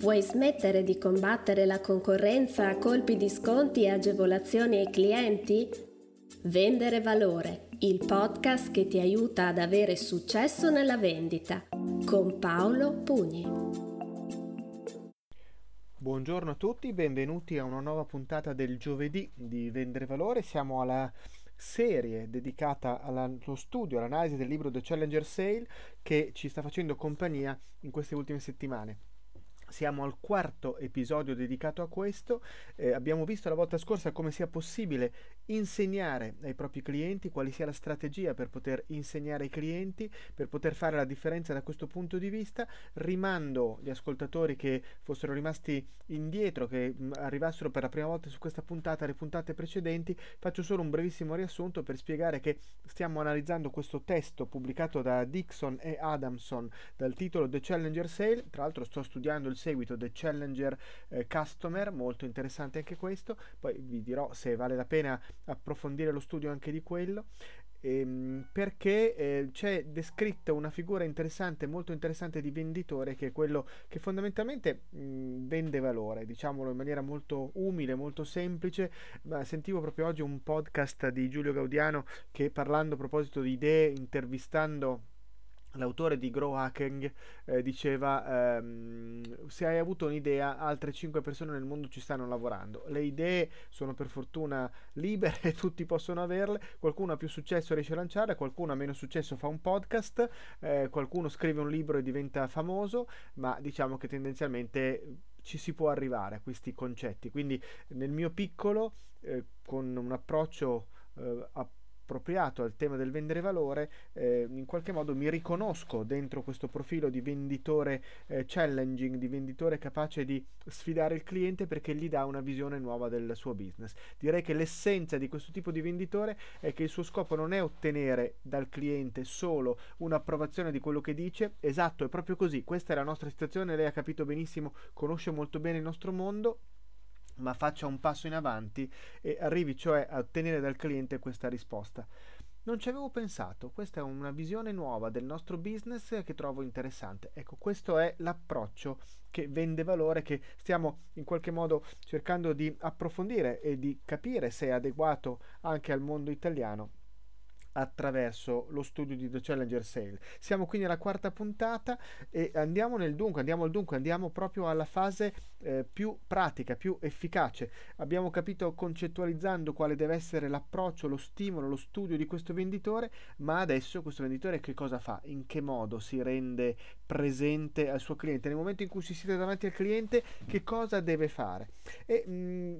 Vuoi smettere di combattere la concorrenza a colpi di sconti e agevolazioni ai clienti? Vendere Valore, il podcast che ti aiuta ad avere successo nella vendita, con Paolo Pugni. Buongiorno a tutti, benvenuti a una nuova puntata del giovedì di Vendere Valore. Siamo alla serie dedicata allo studio, all'analisi del libro The Challenger Sale che ci sta facendo compagnia in queste ultime settimane. Siamo al quarto episodio dedicato a questo. Eh, abbiamo visto la volta scorsa come sia possibile insegnare ai propri clienti, quali sia la strategia per poter insegnare ai clienti, per poter fare la differenza da questo punto di vista. Rimando gli ascoltatori che fossero rimasti indietro, che mh, arrivassero per la prima volta su questa puntata, le puntate precedenti. Faccio solo un brevissimo riassunto per spiegare che stiamo analizzando questo testo pubblicato da Dixon e Adamson dal titolo The Challenger Sale. Tra l'altro sto studiando il seguito The Challenger eh, Customer, molto interessante anche questo, poi vi dirò se vale la pena approfondire lo studio anche di quello. Ehm, perché eh, c'è descritta una figura interessante, molto interessante di venditore che è quello che fondamentalmente mh, vende valore, diciamolo in maniera molto umile, molto semplice. Ma sentivo proprio oggi un podcast di Giulio Gaudiano che parlando a proposito di idee, intervistando L'autore di Grow Hacking eh, diceva ehm, se hai avuto un'idea altre 5 persone nel mondo ci stanno lavorando. Le idee sono per fortuna libere tutti possono averle. Qualcuno ha più successo e riesce a lanciarle qualcuno ha meno successo fa un podcast eh, qualcuno scrive un libro e diventa famoso ma diciamo che tendenzialmente ci si può arrivare a questi concetti quindi nel mio piccolo eh, con un approccio eh, appropriato al tema del vendere valore, eh, in qualche modo mi riconosco dentro questo profilo di venditore eh, challenging, di venditore capace di sfidare il cliente perché gli dà una visione nuova del suo business. Direi che l'essenza di questo tipo di venditore è che il suo scopo non è ottenere dal cliente solo un'approvazione di quello che dice, esatto, è proprio così, questa è la nostra situazione, lei ha capito benissimo, conosce molto bene il nostro mondo ma faccia un passo in avanti e arrivi cioè a ottenere dal cliente questa risposta. Non ci avevo pensato, questa è una visione nuova del nostro business che trovo interessante. Ecco, questo è l'approccio che vende valore, che stiamo in qualche modo cercando di approfondire e di capire se è adeguato anche al mondo italiano attraverso lo studio di The Challenger Sale. Siamo quindi alla quarta puntata e andiamo nel dunque, andiamo al dunque, andiamo proprio alla fase eh, più pratica, più efficace. Abbiamo capito concettualizzando quale deve essere l'approccio, lo stimolo, lo studio di questo venditore, ma adesso questo venditore che cosa fa? In che modo si rende presente al suo cliente? Nel momento in cui si siede davanti al cliente, che cosa deve fare? E mh, mm,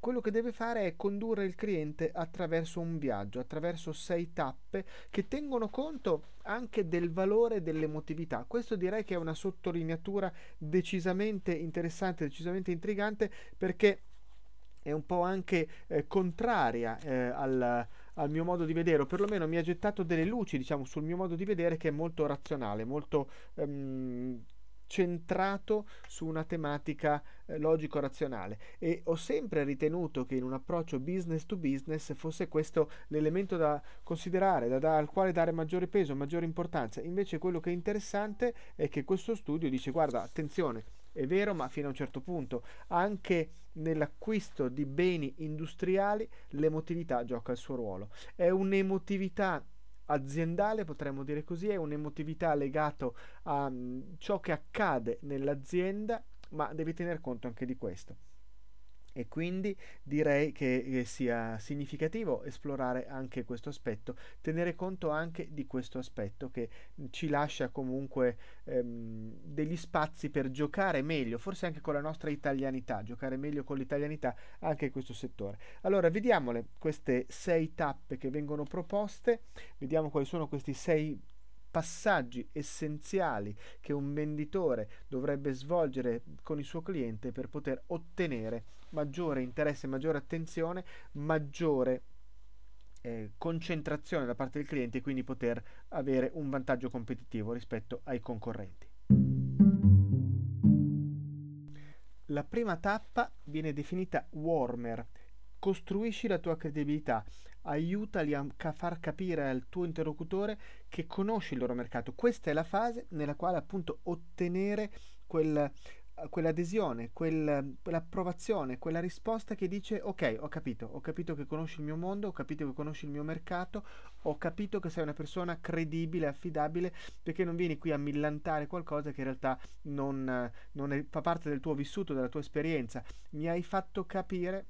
quello che deve fare è condurre il cliente attraverso un viaggio, attraverso sei tappe che tengono conto anche del valore dell'emotività. Questo direi che è una sottolineatura decisamente interessante, decisamente intrigante perché è un po' anche eh, contraria eh, al, al, mio modo di vedere, o perlomeno mi ha gettato delle luci, diciamo, sul mio modo di vedere che è molto razionale, molto ehm, centrato su una tematica eh, logico-razionale e ho sempre ritenuto che in un approccio business to business fosse questo l'elemento da considerare, da, da, al quale dare maggiore peso, maggiore importanza. Invece quello che è interessante è che questo studio dice guarda, attenzione, è vero, ma fino a un certo punto. Anche nell'acquisto di beni industriali l'emotività gioca il suo ruolo. È un'emotività aziendale, potremmo dire così, è un'emotività legata a um, ciò che accade nell'azienda, ma devi tener conto anche di questo e quindi direi che sia significativo esplorare anche questo aspetto, tenere conto anche di questo aspetto che ci lascia comunque ehm, degli spazi per giocare meglio, forse anche con la nostra italianità, giocare meglio con l'italianità anche in questo settore. Allora, vediamole queste sei tappe che vengono proposte, vediamo quali sono questi sei passaggi essenziali che un venditore dovrebbe svolgere con il suo cliente per poter ottenere maggiore interesse, maggiore attenzione, maggiore eh, concentrazione da parte del cliente e quindi poter avere un vantaggio competitivo rispetto ai concorrenti. La prima tappa viene definita warmer costruisci la tua credibilità, aiutali a far capire al tuo interlocutore che conosci il loro mercato. Questa è la fase nella quale appunto ottenere quel quell'adesione, quel, quell'approvazione, quella risposta che dice ok, ho capito, ho capito che conosci il mio mondo, ho capito che conosci il mio mercato, ho capito che sei una persona credibile, affidabile, perché non vieni qui a millantare qualcosa che in realtà non, non è, fa parte del tuo vissuto, della tua esperienza. Mi hai fatto capire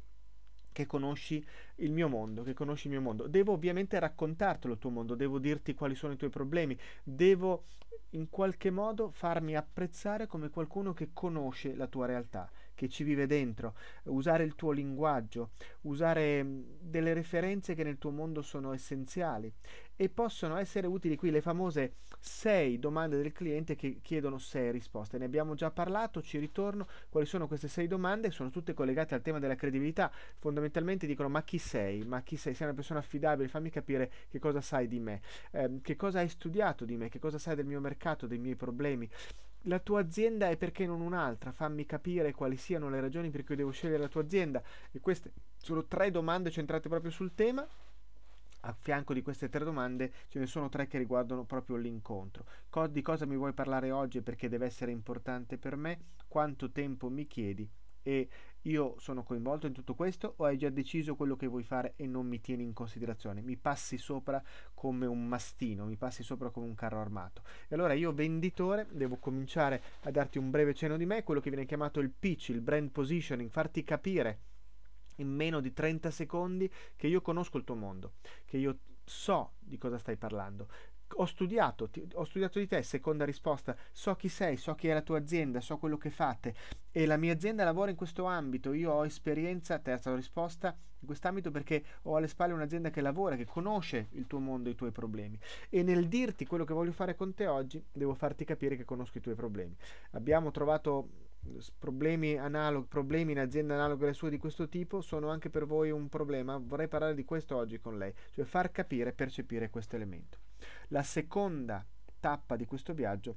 che conosci il mio mondo, che conosci il mio mondo. Devo ovviamente raccontartelo il tuo mondo, devo dirti quali sono i tuoi problemi, devo in qualche modo farmi apprezzare come qualcuno che conosce la tua realtà, che ci vive dentro, usare il tuo linguaggio, usare delle referenze che nel tuo mondo sono essenziali e possono essere utili qui le famose sei domande del cliente che chiedono sei risposte. Ne abbiamo già parlato, ci ritorno. Quali sono queste sei domande? Sono tutte collegate al tema della credibilità. Fondamentalmente dicono ma chi sei? Ma chi sei? Sei una persona affidabile? Fammi capire che cosa sai di me, eh, che cosa hai studiato di me, che cosa sai del mio mercato, dei miei problemi. La tua azienda è perché non un'altra? Fammi capire quali siano le ragioni per cui devo scegliere la tua azienda. E queste sono tre domande centrate proprio sul tema a fianco di queste tre domande ce ne sono tre che riguardano proprio l'incontro. Co- di cosa mi vuoi parlare oggi perché deve essere importante per me? Quanto tempo mi chiedi? E io sono coinvolto in tutto questo o hai già deciso quello che vuoi fare e non mi tieni in considerazione? Mi passi sopra come un mastino, mi passi sopra come un carro armato. E allora io venditore devo cominciare a darti un breve cenno di me, quello che viene chiamato il pitch, il brand positioning, farti capire in meno di 30 secondi che io conosco il tuo mondo, che io so di cosa stai parlando. Ho studiato, ti, ho studiato di te, seconda risposta, so chi sei, so chi è la tua azienda, so quello che fate e la mia azienda lavora in questo ambito, io ho esperienza, terza risposta, in quest'ambito perché ho alle spalle un'azienda che lavora, che conosce il tuo mondo, i tuoi problemi e nel dirti quello che voglio fare con te oggi devo farti capire che conosco i tuoi problemi. Abbiamo trovato problemi, analog, problemi in aziende analoghe alle sue di questo tipo sono anche per voi un problema. Vorrei parlare di questo oggi con lei, cioè far capire percepire questo elemento. La seconda tappa di questo viaggio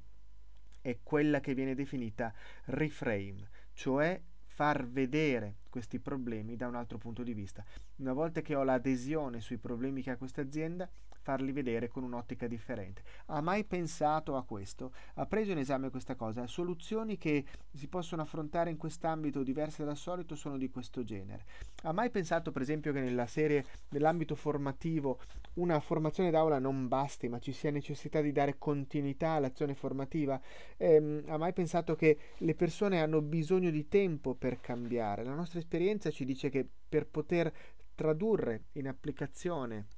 è quella che viene definita reframe, cioè far vedere questi problemi da un altro punto di vista. Una volta che ho l'adesione sui problemi che ha questa azienda, farli vedere con un'ottica differente. Ha mai pensato a questo? Ha preso in esame questa cosa? Soluzioni che si possono affrontare in quest'ambito diverse dal solito sono di questo genere. Ha mai pensato, per esempio, che nella serie, nell'ambito formativo, una formazione d'aula non basti, ma ci sia necessità di dare continuità all'azione formativa? Eh, ha mai pensato che le persone hanno bisogno di tempo per cambiare? La nostra esperienza ci dice che per poter tradurre in applicazione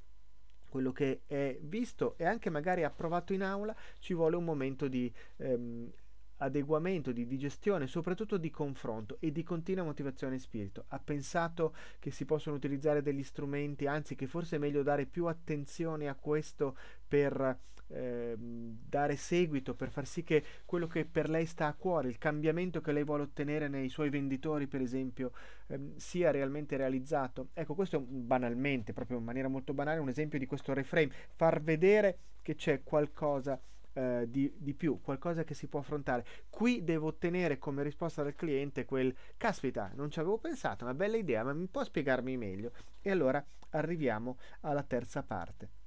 quello che è visto e anche magari approvato in aula, ci vuole un momento di ehm, adeguamento, di digestione, soprattutto di confronto e di continua motivazione in spirito. Ha pensato che si possono utilizzare degli strumenti, anzi che forse è meglio dare più attenzione a questo per eh, dare seguito, per far sì che quello che per lei sta a cuore, il cambiamento che lei vuole ottenere nei suoi venditori, per esempio, ehm, sia realmente realizzato. Ecco, questo è banalmente, proprio in maniera molto banale, un esempio di questo reframe, far vedere che c'è qualcosa eh, di, di, più, qualcosa che si può affrontare. Qui devo ottenere come risposta dal cliente quel caspita, non ci avevo pensato, una bella idea, ma mi può spiegarmi meglio? E allora arriviamo alla terza parte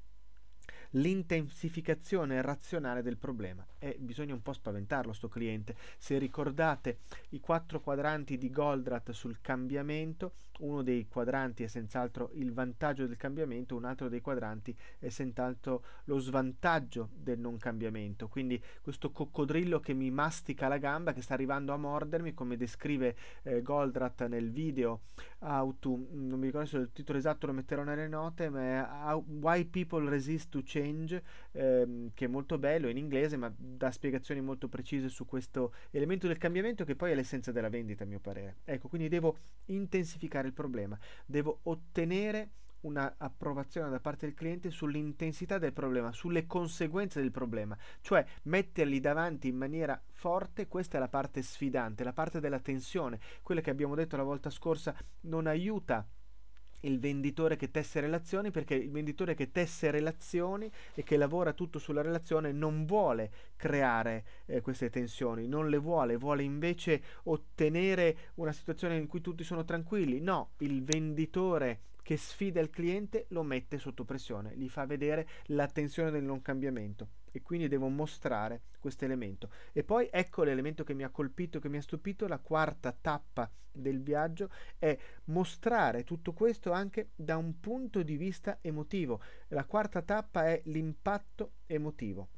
l'intensificazione razionale del problema. E bisogna un po' spaventarlo sto cliente. Se ricordate i quattro quadranti di Goldratt sul cambiamento, uno dei quadranti è senz'altro il vantaggio del cambiamento, un altro dei quadranti è senz'altro lo svantaggio del non cambiamento. Quindi questo coccodrillo che mi mastica la gamba, che sta arrivando a mordermi, come descrive eh, Goldratt nel video Auto, non mi ricordo se il titolo esatto lo metterò nelle note, ma è Why People Resist to Change, ehm, che è molto bello in inglese, ma dà spiegazioni molto precise su questo elemento del cambiamento che poi è l'essenza della vendita, a mio parere. Ecco, quindi devo intensificare il problema, devo ottenere un'approvazione da parte del cliente sull'intensità del problema, sulle conseguenze del problema, cioè metterli davanti in maniera forte, questa è la parte sfidante, la parte della tensione, quella che abbiamo detto la volta scorsa non aiuta il venditore che tesse relazioni perché il venditore che tesse relazioni e che lavora tutto sulla relazione non vuole creare eh, queste tensioni, non le vuole, vuole invece ottenere una situazione in cui tutti sono tranquilli. No, il venditore che sfida il cliente lo mette sotto pressione, gli fa vedere la tensione del non cambiamento e quindi devo mostrare questo elemento. E poi ecco l'elemento che mi ha colpito, che mi ha stupito, la quarta tappa del viaggio è mostrare tutto questo anche da un punto di vista emotivo. La quarta tappa è l'impatto emotivo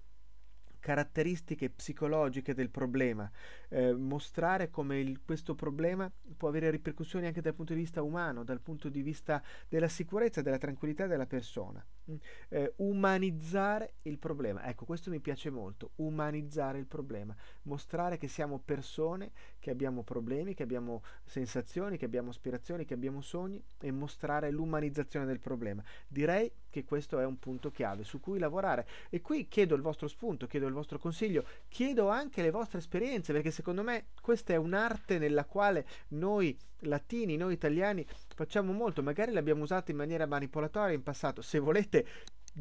caratteristiche psicologiche del problema, eh, mostrare come il, questo problema può avere ripercussioni anche dal punto di vista umano, dal punto di vista della sicurezza, della tranquillità della persona. Mm. Eh, umanizzare il problema, ecco questo mi piace molto, umanizzare il problema, mostrare che siamo persone, che abbiamo problemi, che abbiamo sensazioni, che abbiamo aspirazioni, che abbiamo sogni e mostrare l'umanizzazione del problema. Direi che questo è un punto chiave su cui lavorare e qui chiedo il vostro spunto, chiedo il vostro consiglio, chiedo anche le vostre esperienze perché secondo me questa è un'arte nella quale noi latini, noi italiani facciamo molto, magari l'abbiamo usata in maniera manipolatoria in passato, se volete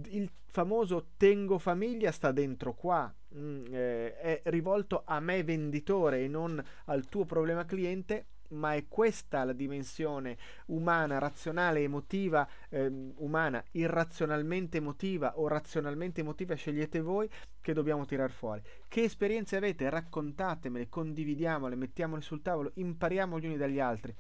il famoso tengo famiglia sta dentro qua, mm, eh, è rivolto a me venditore e non al tuo problema cliente ma è questa la dimensione umana, razionale, emotiva, eh, umana, irrazionalmente emotiva o razionalmente emotiva, scegliete voi, che dobbiamo tirar fuori. Che esperienze avete? Raccontatemele, condividiamole, mettiamole sul tavolo, impariamo gli uni dagli altri.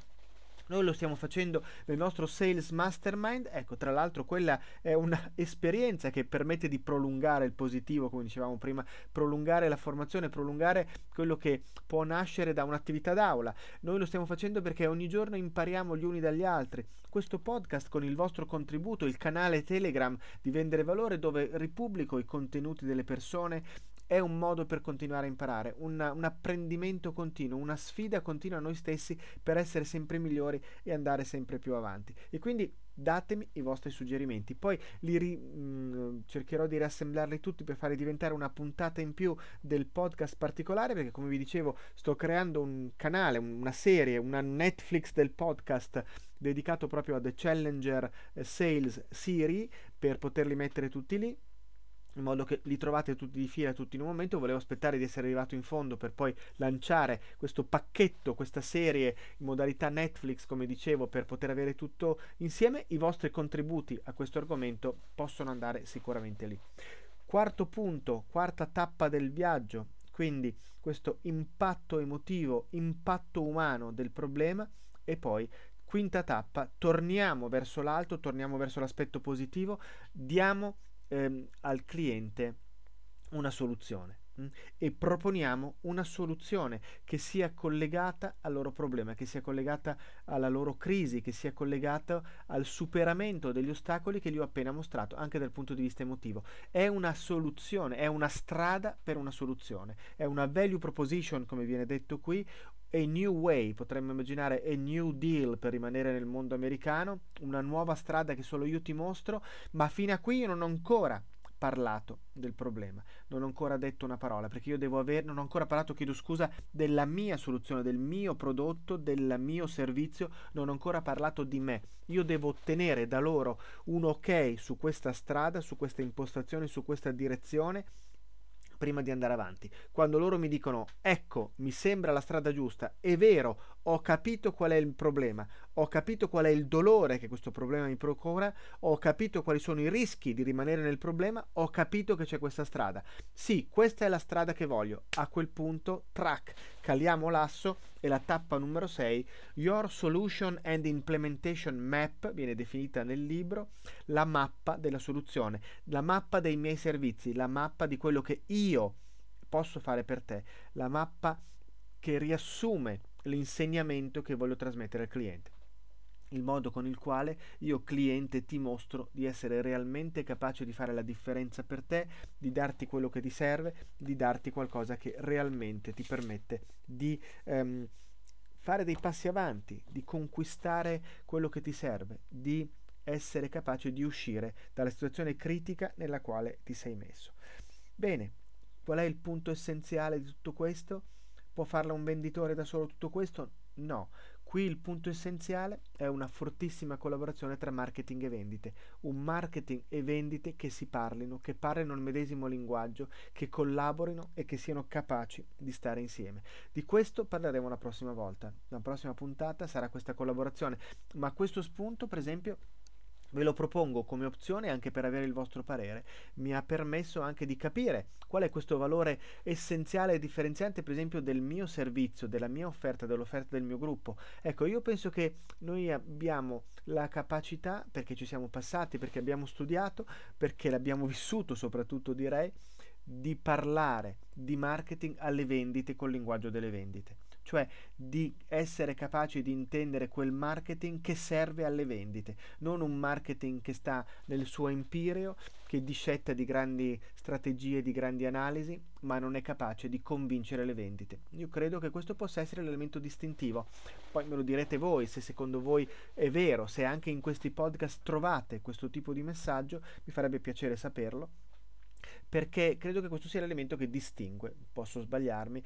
Noi lo stiamo facendo nel nostro Sales Mastermind, ecco tra l'altro quella è un'esperienza che permette di prolungare il positivo, come dicevamo prima, prolungare la formazione, prolungare quello che può nascere da un'attività d'aula. Noi lo stiamo facendo perché ogni giorno impariamo gli uni dagli altri. Questo podcast con il vostro contributo, il canale Telegram di Vendere Valore dove ripubblico i contenuti delle persone è un modo per continuare a imparare, un, un, apprendimento continuo, una sfida continua a noi stessi per essere sempre migliori e andare sempre più avanti. E quindi datemi i vostri suggerimenti. Poi li ri, mh, mm, cercherò di riassemblarli tutti per fare diventare una puntata in più del podcast particolare, perché come vi dicevo sto creando un canale, una serie, una Netflix del podcast dedicato proprio a The Challenger eh, Sales Series per poterli mettere tutti lì in modo che li trovate tutti di fila tutti in un momento. Volevo aspettare di essere arrivato in fondo per poi lanciare questo pacchetto, questa serie in modalità Netflix, come dicevo, per poter avere tutto insieme. I vostri contributi a questo argomento possono andare sicuramente lì. Quarto punto, quarta tappa del viaggio, quindi questo impatto emotivo, impatto umano del problema e poi quinta tappa, torniamo verso l'alto, torniamo verso l'aspetto positivo, diamo ehm, al cliente una soluzione? Mm, e proponiamo una soluzione che sia collegata al loro problema, che sia collegata alla loro crisi, che sia collegata al superamento degli ostacoli che gli ho appena mostrato, anche dal punto di vista emotivo. È una soluzione, è una strada per una soluzione, è una value proposition, come viene detto qui, a new way, potremmo immaginare a new deal per rimanere nel mondo americano, una nuova strada che solo io ti mostro, ma fino a qui io non ho ancora parlato del problema, non ho ancora detto una parola, perché io devo avere, non ho ancora parlato, chiedo scusa, della mia soluzione, del mio prodotto, del mio servizio, non ho ancora parlato di me. Io devo ottenere da loro un ok su questa strada, su questa impostazione, su questa direzione prima di andare avanti. Quando loro mi dicono ecco, mi sembra la strada giusta, è vero, ho capito qual è il problema, ho capito qual è il dolore che questo problema mi procura, ho capito quali sono i rischi di rimanere nel problema, ho capito che c'è questa strada. Sì, questa è la strada che voglio. A quel punto, track, caliamo l'asso e la tappa numero 6, Your Solution and Implementation Map, viene definita nel libro, la mappa della soluzione, la mappa dei miei servizi, la mappa di quello che io posso fare per te, la mappa che riassume l'insegnamento che voglio trasmettere al cliente il modo con il quale io cliente ti mostro di essere realmente capace di fare la differenza per te, di darti quello che ti serve, di darti qualcosa che realmente ti permette di ehm, fare dei passi avanti, di conquistare quello che ti serve, di essere capace di uscire dalla situazione critica nella quale ti sei messo. Bene, qual è il punto essenziale di tutto questo? Può farla un venditore da solo tutto questo? No. Qui il punto essenziale è una fortissima collaborazione tra marketing e vendite, un marketing e vendite che si parlino, che parlino il medesimo linguaggio, che collaborino e che siano capaci di stare insieme. Di questo parleremo la prossima volta. La prossima puntata sarà questa collaborazione, ma questo spunto, per esempio, Ve lo propongo come opzione anche per avere il vostro parere. Mi ha permesso anche di capire qual è questo valore essenziale e differenziante, per esempio, del mio servizio, della mia offerta, dell'offerta del mio gruppo. Ecco, io penso che noi abbiamo la capacità, perché ci siamo passati, perché abbiamo studiato, perché l'abbiamo vissuto soprattutto, direi, di parlare di marketing alle vendite col linguaggio delle vendite cioè di essere capaci di intendere quel marketing che serve alle vendite, non un marketing che sta nel suo empireo, che discetta di grandi strategie, di grandi analisi, ma non è capace di convincere le vendite. Io credo che questo possa essere l'elemento distintivo. Poi me lo direte voi se secondo voi è vero, se anche in questi podcast trovate questo tipo di messaggio, mi farebbe piacere saperlo perché credo che questo sia l'elemento che distingue, posso sbagliarmi.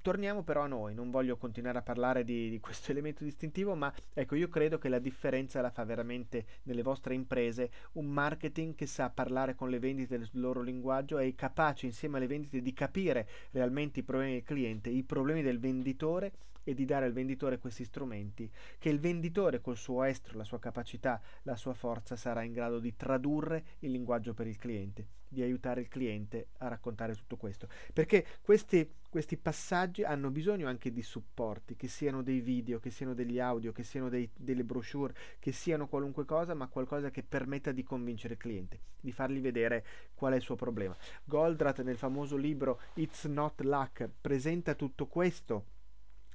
Torniamo però a noi, non voglio continuare a parlare di, di, questo elemento distintivo, ma ecco, io credo che la differenza la fa veramente nelle vostre imprese un marketing che sa parlare con le vendite del loro linguaggio e è capace insieme alle vendite di capire realmente i problemi del cliente, i problemi del venditore e di dare al venditore questi strumenti che il venditore col suo estro, la sua capacità, la sua forza sarà in grado di tradurre il linguaggio per il cliente, di aiutare il cliente a raccontare tutto questo. Perché questi, questi passaggi hanno bisogno anche di supporti, che siano dei video, che siano degli audio, che siano dei, delle brochure, che siano qualunque cosa, ma qualcosa che permetta di convincere il cliente, di fargli vedere qual è il suo problema. Goldratt nel famoso libro It's Not Luck presenta tutto questo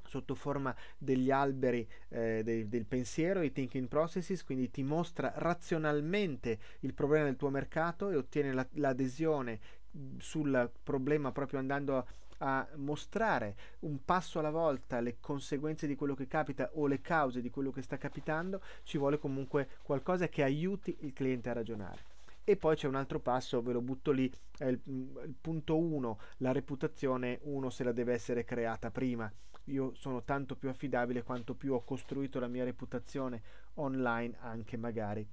sotto forma degli alberi eh, del, del pensiero, i thinking processes, quindi ti mostra razionalmente il problema del tuo mercato e ottiene la, l'adesione sul problema proprio andando a a mostrare un passo alla volta le conseguenze di quello che capita o le cause di quello che sta capitando, ci vuole comunque qualcosa che aiuti il cliente a ragionare. E poi c'è un altro passo, ve lo butto lì, il, il punto 1, la reputazione, uno se la deve essere creata prima io sono tanto più affidabile quanto più ho costruito la mia reputazione online anche magari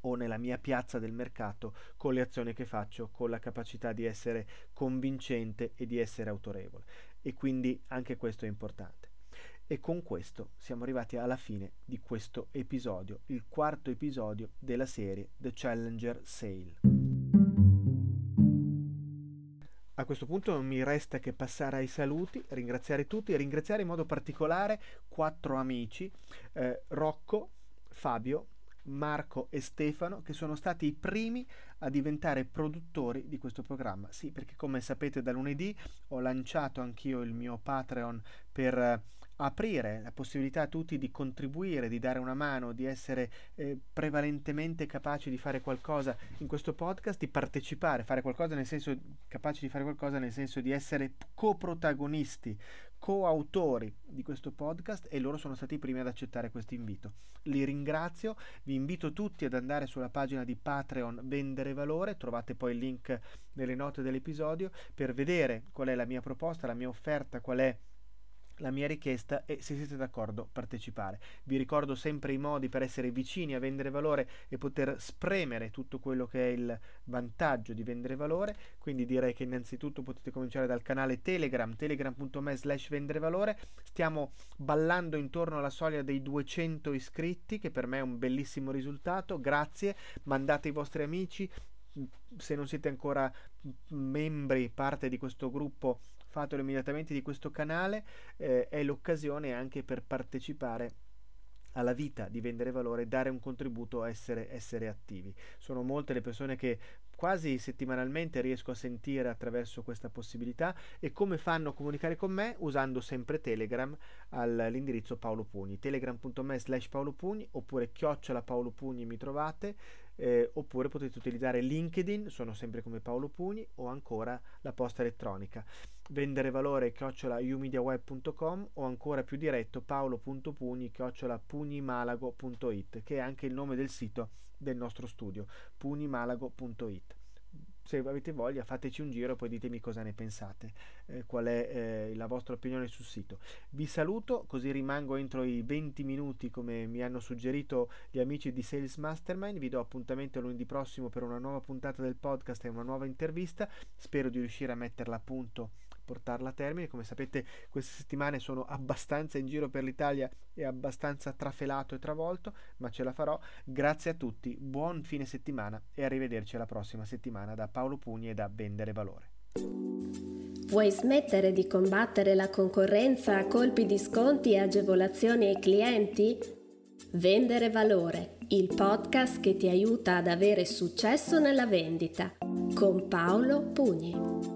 o nella mia piazza del mercato con le azioni che faccio, con la capacità di essere convincente e di essere autorevole. E quindi anche questo è importante. E con questo siamo arrivati alla fine di questo episodio, il quarto episodio della serie The Challenger Sale. A questo punto non mi resta che passare ai saluti, ringraziare tutti e ringraziare in modo particolare quattro amici, eh, Rocco, Fabio, Marco e Stefano, che sono stati i primi a diventare produttori di questo programma. Sì, perché come sapete da lunedì ho lanciato anch'io il mio Patreon per aprire la possibilità a tutti di contribuire, di dare una mano, di essere eh, prevalentemente capaci di fare qualcosa in questo podcast, di partecipare, fare qualcosa nel senso capaci di fare qualcosa nel senso di essere coprotagonisti, coautori di questo podcast e loro sono stati i primi ad accettare questo invito. Li ringrazio, vi invito tutti ad andare sulla pagina di Patreon Vendere Valore, trovate poi il link nelle note dell'episodio per vedere qual è la mia proposta, la mia offerta, qual è la mia richiesta e se siete d'accordo partecipare. Vi ricordo sempre i modi per essere vicini a vendere valore e poter spremere tutto quello che è il vantaggio di vendere valore, quindi direi che innanzitutto potete cominciare dal canale Telegram, telegram.me slash vendere valore, stiamo ballando intorno alla soglia dei 200 iscritti che per me è un bellissimo risultato, grazie, mandate i vostri amici, se non siete ancora membri, parte di questo gruppo fatelo immediatamente di questo canale, eh, è l'occasione anche per partecipare alla vita di vendere valore, dare un contributo, essere, essere attivi. Sono molte le persone che quasi settimanalmente riesco a sentire attraverso questa possibilità e come fanno a comunicare con me? Usando sempre Telegram all'indirizzo Paolo Pugni, telegram.me slash Paolo Pugni oppure chiocciola Paolo Pugni mi trovate eh, oppure potete utilizzare LinkedIn, sono sempre come Paolo Pugni o ancora la posta elettronica. Vendere valore chiocciola umediaweb.com o ancora più diretto paolo.pugni chiocciola pugnimalago.it che è anche il nome del sito del nostro studio pugnimalago.it se avete voglia fateci un giro e poi ditemi cosa ne pensate, eh, qual è eh, la vostra opinione sul sito. Vi saluto, così rimango entro i 20 minuti come mi hanno suggerito gli amici di Sales Mastermind, vi do appuntamento lunedì prossimo per una nuova puntata del podcast e una nuova intervista, spero di riuscire a metterla a punto portarla a termine. Come sapete, queste settimane sono abbastanza in giro per l'Italia e abbastanza trafelato e travolto, ma ce la farò. Grazie a tutti, buon fine settimana e arrivederci alla prossima settimana da Paolo Pugni e da Vendere Valore. Vuoi smettere di combattere la concorrenza a colpi di sconti e agevolazioni ai clienti? Vendere Valore, il podcast che ti aiuta ad avere successo nella vendita, con Paolo Pugni.